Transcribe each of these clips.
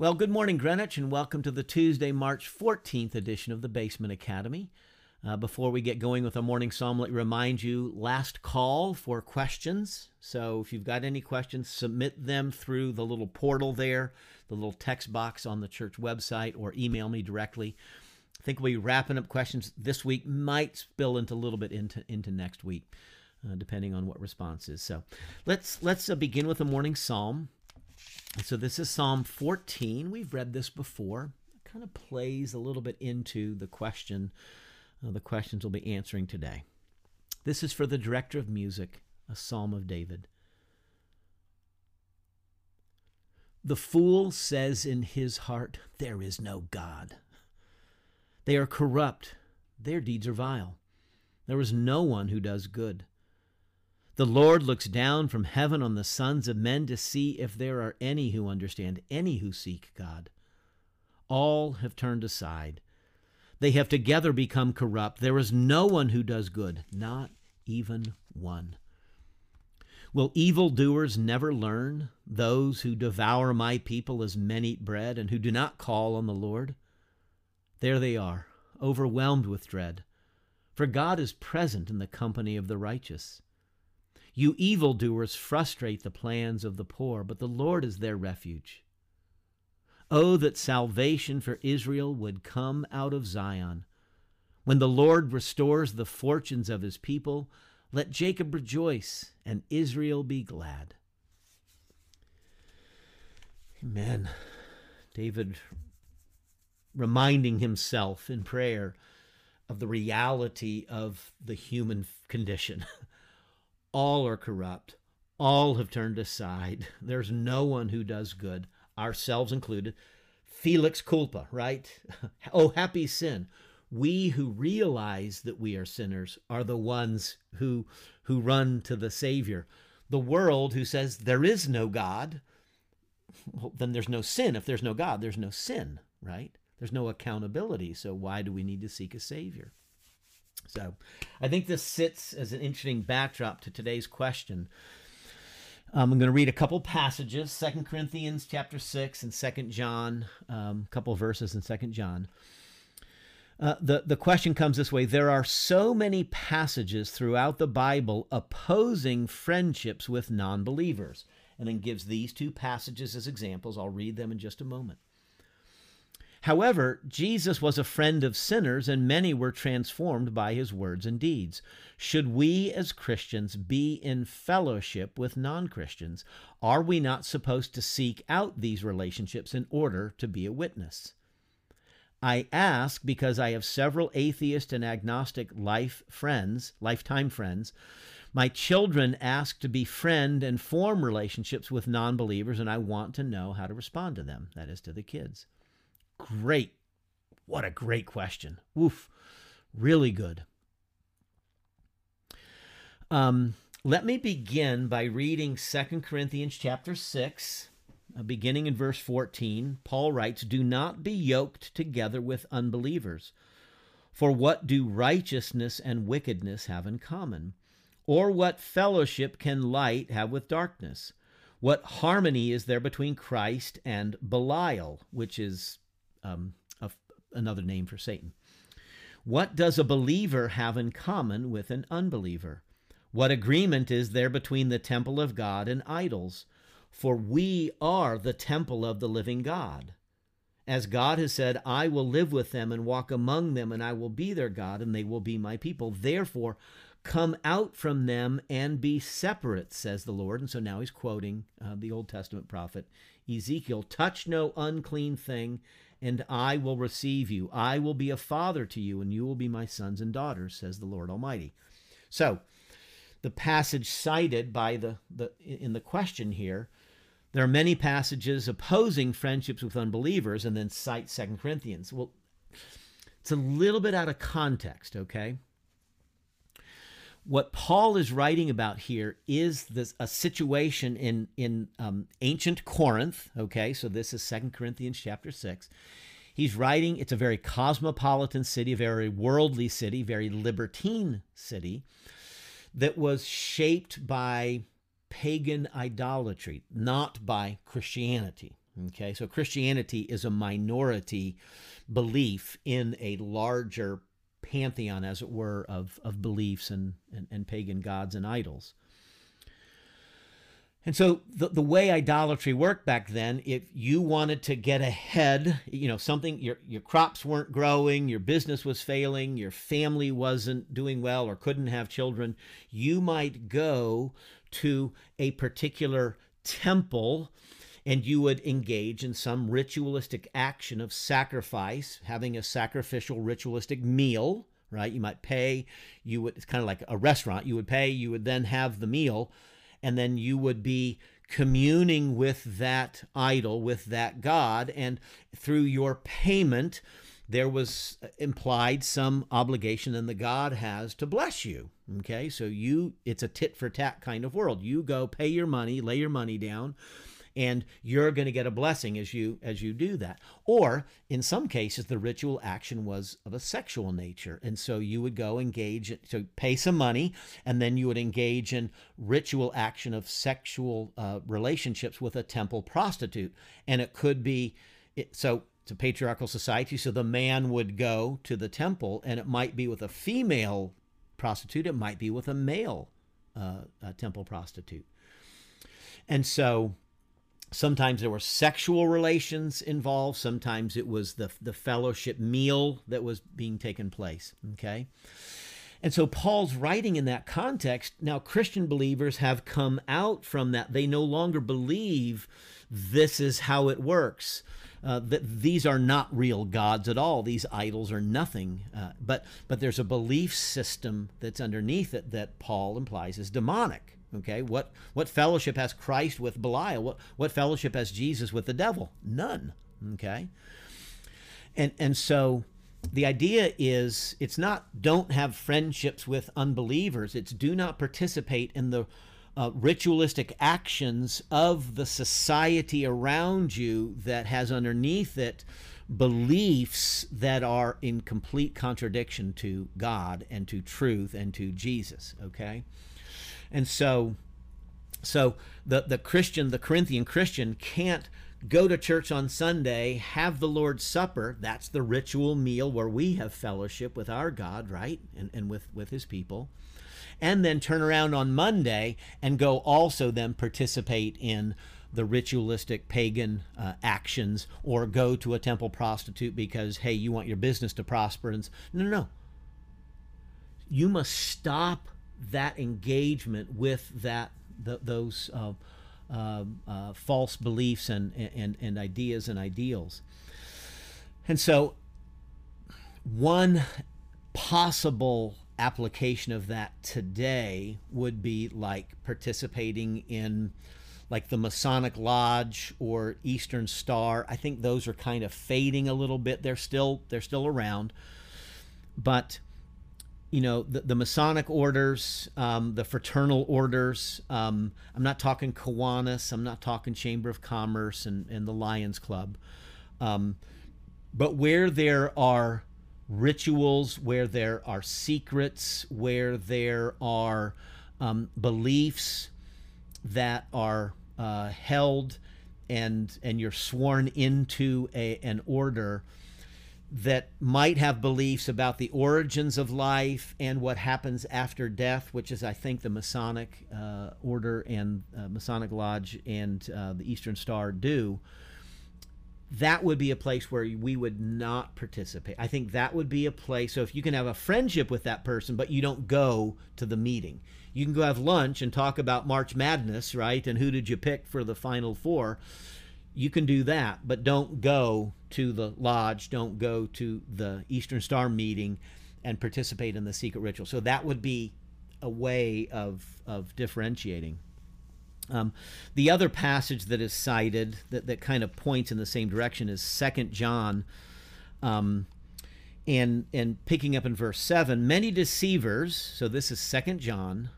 Well, good morning, Greenwich, and welcome to the Tuesday, March 14th edition of the Basement Academy. Uh, before we get going with our morning psalm, let me remind you last call for questions. So if you've got any questions, submit them through the little portal there, the little text box on the church website, or email me directly. I think we'll be wrapping up questions this week, might spill into a little bit into, into next week, uh, depending on what response is. So let's, let's uh, begin with a morning psalm. So this is Psalm 14. We've read this before. It kind of plays a little bit into the question, uh, the questions we'll be answering today. This is for the director of music, a psalm of David. The fool says in his heart, There is no God. They are corrupt, their deeds are vile. There is no one who does good. The Lord looks down from heaven on the sons of men to see if there are any who understand, any who seek God. All have turned aside. They have together become corrupt. There is no one who does good, not even one. Will evildoers never learn, those who devour my people as men eat bread and who do not call on the Lord? There they are, overwhelmed with dread, for God is present in the company of the righteous. You evildoers frustrate the plans of the poor, but the Lord is their refuge. Oh, that salvation for Israel would come out of Zion. When the Lord restores the fortunes of his people, let Jacob rejoice and Israel be glad. Amen. David reminding himself in prayer of the reality of the human condition. All are corrupt. All have turned aside. There's no one who does good, ourselves included. Felix culpa, right? oh, happy sin. We who realize that we are sinners are the ones who, who run to the Savior. The world who says there is no God, well, then there's no sin. If there's no God, there's no sin, right? There's no accountability. So why do we need to seek a Savior? So I think this sits as an interesting backdrop to today's question. Um, I'm going to read a couple passages, Second Corinthians chapter 6 and Second John, a um, couple verses in Second John. Uh, the, the question comes this way There are so many passages throughout the Bible opposing friendships with non believers. And then gives these two passages as examples. I'll read them in just a moment. However, Jesus was a friend of sinners, and many were transformed by his words and deeds. Should we as Christians be in fellowship with non Christians? Are we not supposed to seek out these relationships in order to be a witness? I ask because I have several atheist and agnostic life friends, lifetime friends. My children ask to befriend and form relationships with non believers, and I want to know how to respond to them, that is, to the kids. Great. What a great question. Oof. Really good. Um, let me begin by reading Second Corinthians chapter 6, uh, beginning in verse 14. Paul writes, Do not be yoked together with unbelievers. For what do righteousness and wickedness have in common? Or what fellowship can light have with darkness? What harmony is there between Christ and Belial, which is um, a, another name for Satan. What does a believer have in common with an unbeliever? What agreement is there between the temple of God and idols? For we are the temple of the living God. As God has said, I will live with them and walk among them, and I will be their God, and they will be my people. Therefore, come out from them and be separate, says the Lord. And so now he's quoting uh, the Old Testament prophet Ezekiel Touch no unclean thing, and I will receive you. I will be a father to you, and you will be my sons and daughters, says the Lord Almighty. So, the passage cited by the, the in the question here, there are many passages opposing friendships with unbelievers, and then cite Second Corinthians. Well, it's a little bit out of context, okay? What Paul is writing about here is this a situation in in um, ancient Corinth. Okay, so this is Second Corinthians chapter six. He's writing. It's a very cosmopolitan city, a very worldly city, very libertine city that was shaped by pagan idolatry, not by Christianity. Okay, so Christianity is a minority belief in a larger pantheon, as it were, of, of beliefs and, and, and pagan gods and idols. And so the, the way idolatry worked back then, if you wanted to get ahead, you know, something, your, your crops weren't growing, your business was failing, your family wasn't doing well or couldn't have children, you might go to a particular temple and you would engage in some ritualistic action of sacrifice, having a sacrificial ritualistic meal, right? You might pay, you would, it's kind of like a restaurant, you would pay, you would then have the meal and then you would be communing with that idol, with that God, and through your payment, there was uh, implied some obligation and the God has to bless you. Okay, so you, it's a tit for tat kind of world. You go pay your money, lay your money down, and you're going to get a blessing as you as you do that. Or in some cases the ritual action was of a sexual nature and so you would go engage to pay some money and then you would engage in ritual action of sexual uh, relationships with a temple prostitute. And it could be it, so it's a patriarchal society so the man would go to the temple and it might be with a female prostitute it might be with a male uh, a temple prostitute. And so sometimes there were sexual relations involved. Sometimes it was the the fellowship meal that was being taken place okay? And so paul's writing in that context now christian believers have come out from that. They no longer believe this is how it works uh, that these are not real gods at all. These idols are nothing uh, but but there's a belief system that's underneath it that paul implies is demonic Okay, what what fellowship has Christ with Belial? What what fellowship has Jesus with the devil? None. Okay, and and so the idea is it's not don't have friendships with unbelievers. It's do not participate in the uh, ritualistic actions of the society around you that has underneath it beliefs that are in complete contradiction to God and to truth and to Jesus. Okay. And so so the the Christian, the Corinthian Christian can't go to church on Sunday, have the Lord's Supper, that's the ritual meal where we have fellowship with our God, right? And and with with his people. And then turn around on Monday and go also then participate in the ritualistic pagan uh, actions or go to a temple prostitute because hey you want your business to prosper and no no no you must stop that engagement with that those uh, uh, uh, false beliefs and, and, and ideas and ideals. And so, one possible application of that today would be like participating in like the Masonic Lodge or Eastern Star. I think those are kind of fading a little bit. They're still they're still around, but you know the, the Masonic orders, um, the fraternal orders. Um, I'm not talking Kiwanis. I'm not talking Chamber of Commerce and, and the Lions Club. Um, but where there are rituals, where there are secrets, where there are um, beliefs that are uh, held, and and you're sworn into a, an order that might have beliefs about the origins of life and what happens after death, which is, I think, the Masonic uh, Order and uh, Masonic Lodge and uh, the Eastern Star do, that would be a place where we would not participate. I think that would be a place. So if you can have a friendship with that person, but you don't go to the meeting, you can go have lunch and talk about March Madness, right? And who did you pick for the Final Four? You can do that, but don't go to the lodge, don't go to the Eastern Star meeting and participate in the secret ritual. So that would be a way of, of differentiating. Um, the other passage that is cited that, that kind of points in the same direction is Second John. Um, and, and picking up in verse 7 many deceivers so this is second john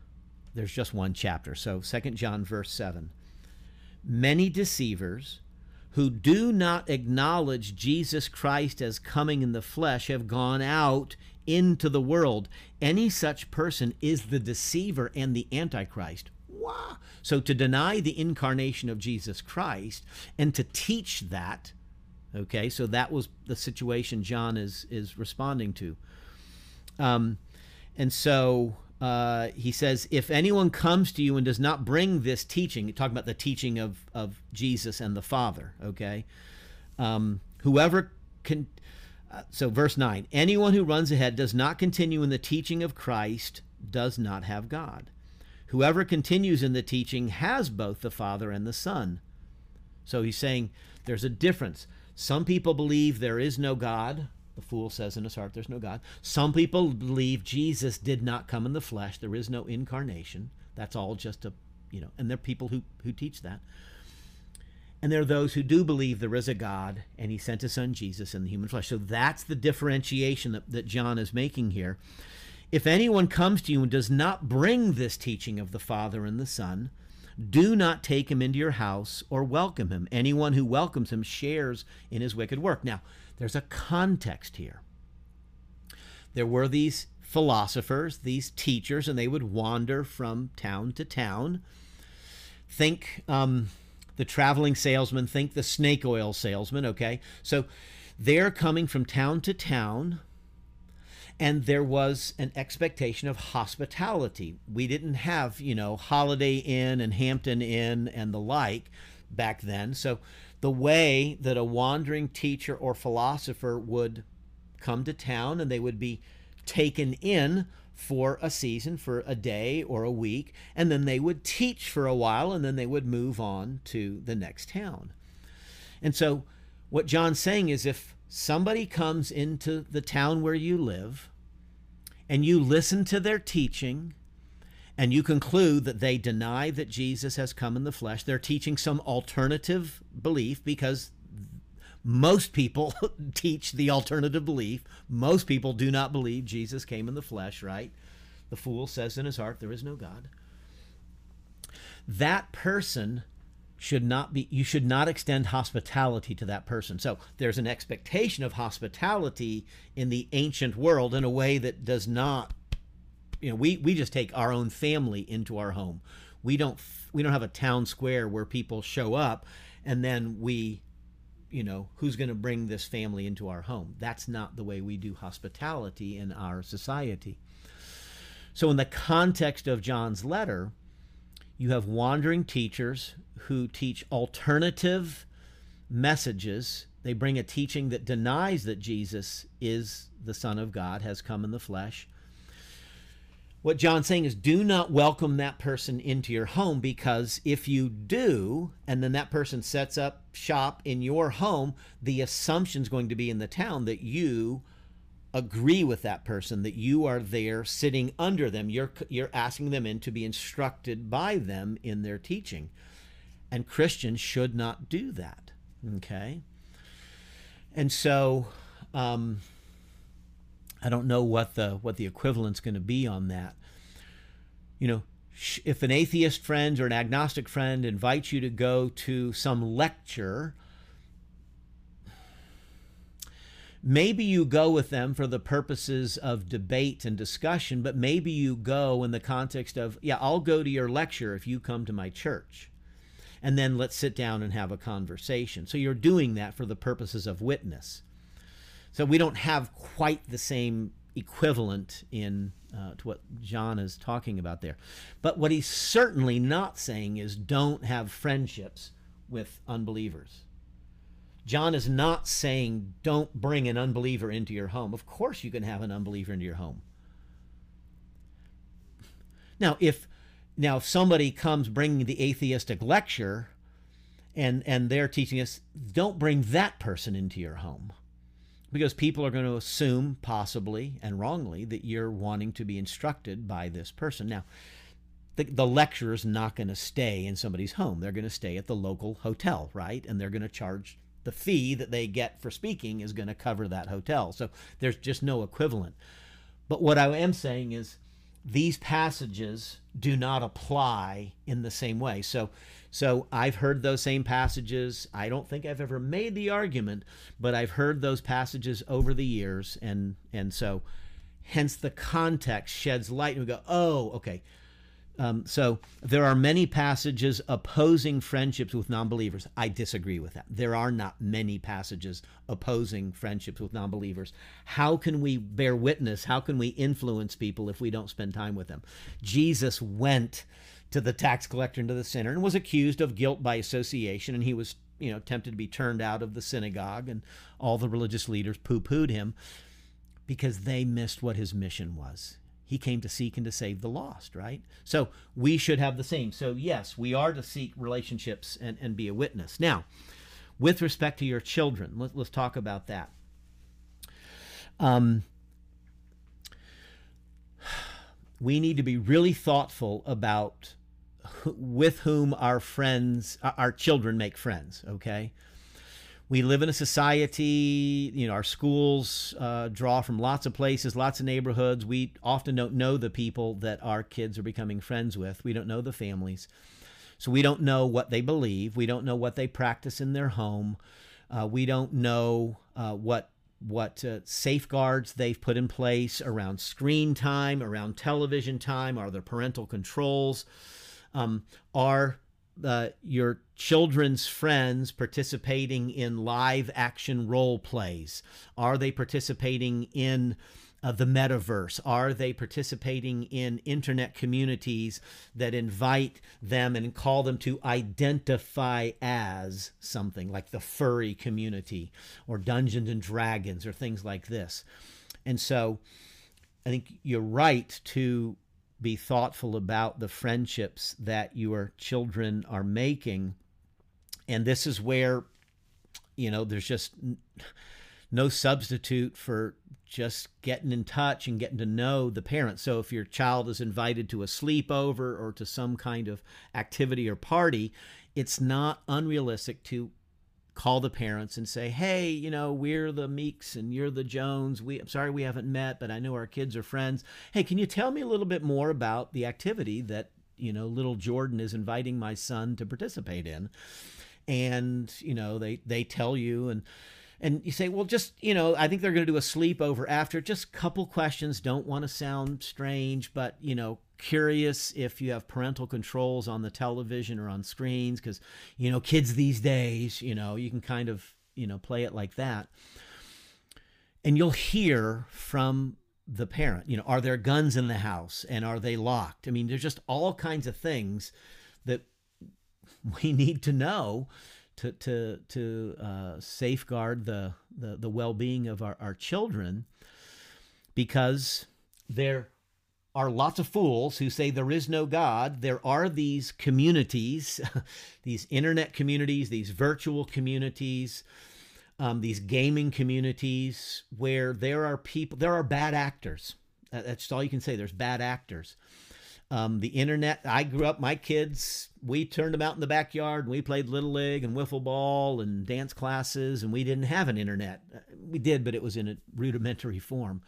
there's just one chapter so second john verse 7 many deceivers who do not acknowledge Jesus Christ as coming in the flesh have gone out into the world. Any such person is the deceiver and the antichrist. So to deny the incarnation of Jesus Christ and to teach that, okay, so that was the situation John is is responding to. Um, and so uh, he says, if anyone comes to you and does not bring this teaching, talking about the teaching of, of Jesus and the Father, okay? Um, whoever can, uh, so verse 9, anyone who runs ahead does not continue in the teaching of Christ does not have God. Whoever continues in the teaching has both the Father and the Son. So he's saying there's a difference. Some people believe there is no God, the fool says in his heart, There's no God. Some people believe Jesus did not come in the flesh. There is no incarnation. That's all just a, you know, and there are people who, who teach that. And there are those who do believe there is a God and he sent his son Jesus in the human flesh. So that's the differentiation that, that John is making here. If anyone comes to you and does not bring this teaching of the Father and the Son, do not take him into your house or welcome him. Anyone who welcomes him shares in his wicked work. Now, there's a context here. There were these philosophers, these teachers, and they would wander from town to town. Think um, the traveling salesman, think the snake oil salesman, okay? So they're coming from town to town, and there was an expectation of hospitality. We didn't have, you know, Holiday Inn and Hampton Inn and the like back then. So the way that a wandering teacher or philosopher would come to town and they would be taken in for a season, for a day or a week, and then they would teach for a while and then they would move on to the next town. And so, what John's saying is if somebody comes into the town where you live and you listen to their teaching and you conclude that they deny that Jesus has come in the flesh. They're teaching some alternative belief because most people teach the alternative belief. Most people do not believe Jesus came in the flesh, right? The fool says in his heart, There is no God. That person should not be, you should not extend hospitality to that person. So there's an expectation of hospitality in the ancient world in a way that does not you know we we just take our own family into our home. We don't we don't have a town square where people show up and then we you know who's going to bring this family into our home. That's not the way we do hospitality in our society. So in the context of John's letter you have wandering teachers who teach alternative messages. They bring a teaching that denies that Jesus is the son of God has come in the flesh what John's saying is do not welcome that person into your home because if you do, and then that person sets up shop in your home, the assumption is going to be in the town that you agree with that person, that you are there sitting under them. You're, you're asking them in to be instructed by them in their teaching. And Christians should not do that. Okay? And so, um, I don't know what the what the equivalent's going to be on that. You know, if an atheist friend or an agnostic friend invites you to go to some lecture, maybe you go with them for the purposes of debate and discussion, but maybe you go in the context of, yeah, I'll go to your lecture if you come to my church. And then let's sit down and have a conversation. So you're doing that for the purposes of witness. So we don't have quite the same equivalent in uh, to what John is talking about there. But what he's certainly not saying is don't have friendships with unbelievers. John is not saying don't bring an unbeliever into your home. Of course, you can have an unbeliever into your home. Now, if now if somebody comes bringing the atheistic lecture, and and they're teaching us, don't bring that person into your home because people are going to assume, possibly and wrongly, that you're wanting to be instructed by this person. Now, the, the lecturer is not going to stay in somebody's home. They're going to stay at the local hotel, right? And they're going to charge the fee that they get for speaking is going to cover that hotel. So there's just no equivalent. But what I am saying is these passages do not apply in the same way. So so I've heard those same passages. I don't think I've ever made the argument, but I've heard those passages over the years and and so hence the context sheds light and we go, "Oh, okay. Um, so there are many passages opposing friendships with non-believers. I disagree with that. There are not many passages opposing friendships with non-believers. How can we bear witness? How can we influence people if we don't spend time with them? Jesus went to the tax collector and to the sinner and was accused of guilt by association, and he was, you know, tempted to be turned out of the synagogue, and all the religious leaders poo-pooed him because they missed what his mission was he came to seek and to save the lost, right? So we should have the same. So, yes, we are to seek relationships and, and be a witness. Now, with respect to your children, let, us talk about that. Um, we need to be really thoughtful about with whom our friends, our children make friends, okay? we live in a society, you know, our schools uh, draw from lots of places, lots of neighborhoods. We often don't know the people that our kids are becoming friends with. We don't know the families. So we don't know what they believe. We don't know what they practice in their home. Uh, we don't know uh, what what uh, safeguards they've put in place around screen time, around television time. Are there parental controls? Um, are uh, your children's friends participating in live action role plays? Are they participating in uh, the metaverse? Are they participating in internet communities that invite them and call them to identify as something like the furry community or Dungeons and Dragons or things like this? And so I think you're right to be thoughtful about the friendships that your children are making. And this is where, you know, there's just no substitute for just getting in touch and getting to know the parents. So if your child is invited to a sleepover or to some kind of activity or party, it's not unrealistic to call the parents and say, "Hey, you know, we're the Meeks and you're the Jones. We I'm sorry we haven't met, but I know our kids are friends. Hey, can you tell me a little bit more about the activity that, you know, little Jordan is inviting my son to participate in?" And, you know, they they tell you and and you say, well, just you know, I think they're going to do a sleepover after. Just a couple questions. Don't want to sound strange, but you know, curious if you have parental controls on the television or on screens because you know kids these days you know you can kind of you know play it like that and you'll hear from the parent you know are there guns in the house and are they locked i mean there's just all kinds of things that we need to know to to to uh, safeguard the the, the well-being of our, our children because there are lots of fools who say there is no God. There are these communities, these internet communities, these virtual communities, um, these gaming communities where there are people, there are bad actors. That's all you can say. There's bad actors. Um, the internet, I grew up, my kids, we turned them out in the backyard and we played Little League and wiffle ball and dance classes, and we didn't have an internet. We did, but it was in a rudimentary form.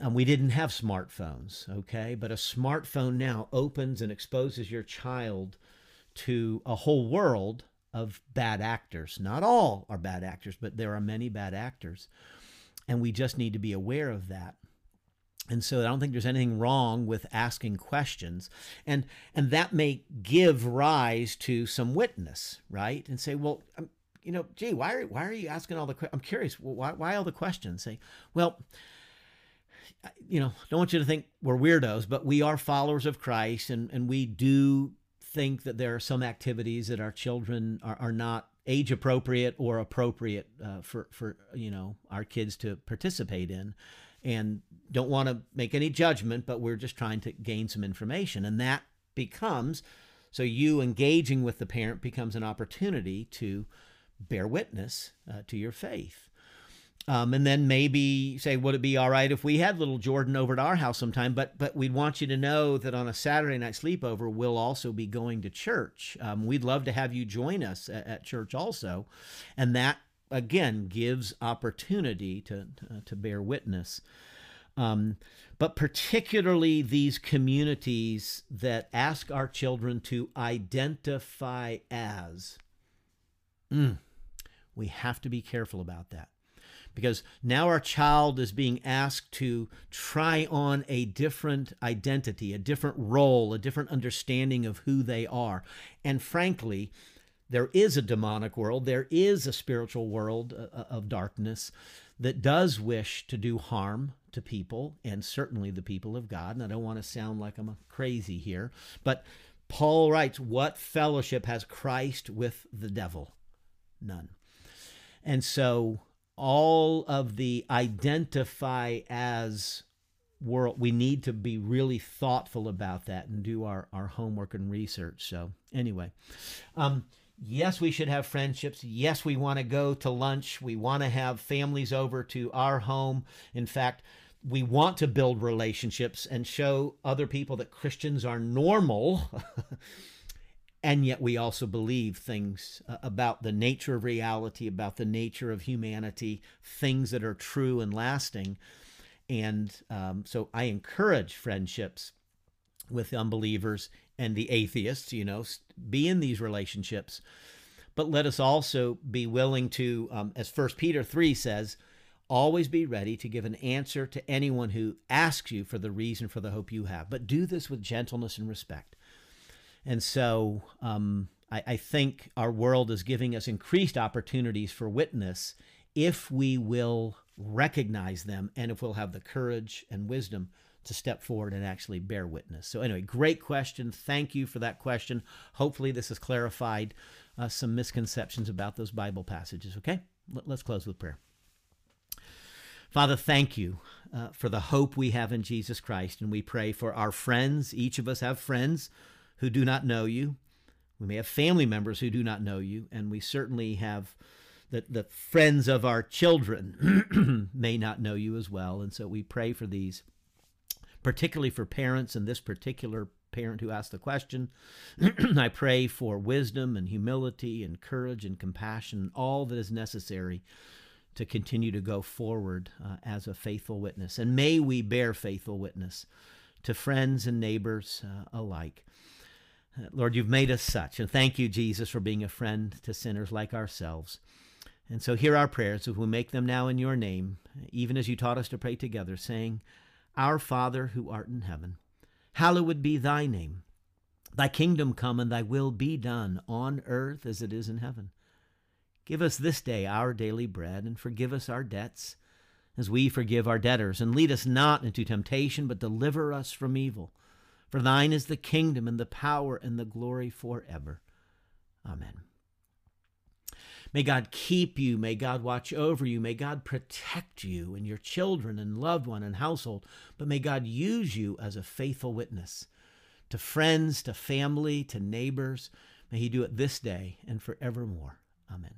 And we didn't have smartphones, okay? But a smartphone now opens and exposes your child to a whole world of bad actors. Not all are bad actors, but there are many bad actors. And we just need to be aware of that. And so I don't think there's anything wrong with asking questions. And and that may give rise to some witness, right? And say, well, um, you know, gee, why are, why are you asking all the I'm curious, why, why all the questions? Say, well, you know, don't want you to think we're weirdos, but we are followers of Christ, and, and we do think that there are some activities that our children are, are not age appropriate or appropriate uh, for for you know our kids to participate in, and don't want to make any judgment, but we're just trying to gain some information, and that becomes so you engaging with the parent becomes an opportunity to bear witness uh, to your faith. Um, and then maybe say, would it be all right if we had little Jordan over at our house sometime? But but we'd want you to know that on a Saturday night sleepover, we'll also be going to church. Um, we'd love to have you join us at, at, church also, and that again gives opportunity to to, to bear witness. Um, but particularly these communities that ask our children to identify as, mm, we have to be careful about that because now our child is being asked to try on a different identity, a different role, a different understanding of who they are. And frankly, there is a demonic world, there is a spiritual world uh, uh, of darkness that does wish to do harm to people, and certainly the people of God. And I don't want to sound like I'm crazy here, but Paul writes, What fellowship has Christ with the devil? None. And so all of the identify as world, we need to be really thoughtful about that and do our, our homework and research. So, anyway, um, yes, we should have friendships. Yes, we want to go to lunch. We want to have families over to our home. In fact, we want to build relationships and show other people that Christians are normal. and yet we also believe things uh, about the nature of reality, about the nature of humanity, things that are true and lasting. And um, so I encourage friendships with unbelievers and the atheists, you know, be in these relationships. But let us also be willing to, um, as First Peter 3 says, Always be ready to give an answer to anyone who asks you for the reason for the hope you have, but do this with gentleness and respect. And so um, I, I think our world is giving us increased opportunities for witness if we will recognize them and if we'll have the courage and wisdom to step forward and actually bear witness. So, anyway, great question. Thank you for that question. Hopefully, this has clarified uh, some misconceptions about those Bible passages. Okay, let's close with prayer. Father, thank you uh, for the hope we have in Jesus Christ. And we pray for our friends. Each of us have friends who do not know you. We may have family members who do not know you. And we certainly have the, the friends of our children may not know you as well. And so we pray for these, particularly for parents and this particular parent who asked the question. I pray for wisdom and humility and courage and compassion, all that is necessary to continue to go forward uh, as a faithful witness. And may we bear faithful witness to friends and neighbors uh, alike. Uh, Lord, you've made us such. And thank you, Jesus, for being a friend to sinners like ourselves. And so hear our prayers if we make them now in your name, even as you taught us to pray together, saying, Our Father who art in heaven, hallowed be thy name. Thy kingdom come and thy will be done on earth as it is in heaven. Give us this day our daily bread, and forgive us our debts, as we forgive our debtors. And lead us not into temptation, but deliver us from evil. For thine is the kingdom, and the power, and the glory forever. Amen. May God keep you. May God watch over you. May God protect you and your children and loved one and household. But may God use you as a faithful witness to friends, to family, to neighbors. May He do it this day and forevermore. Amen.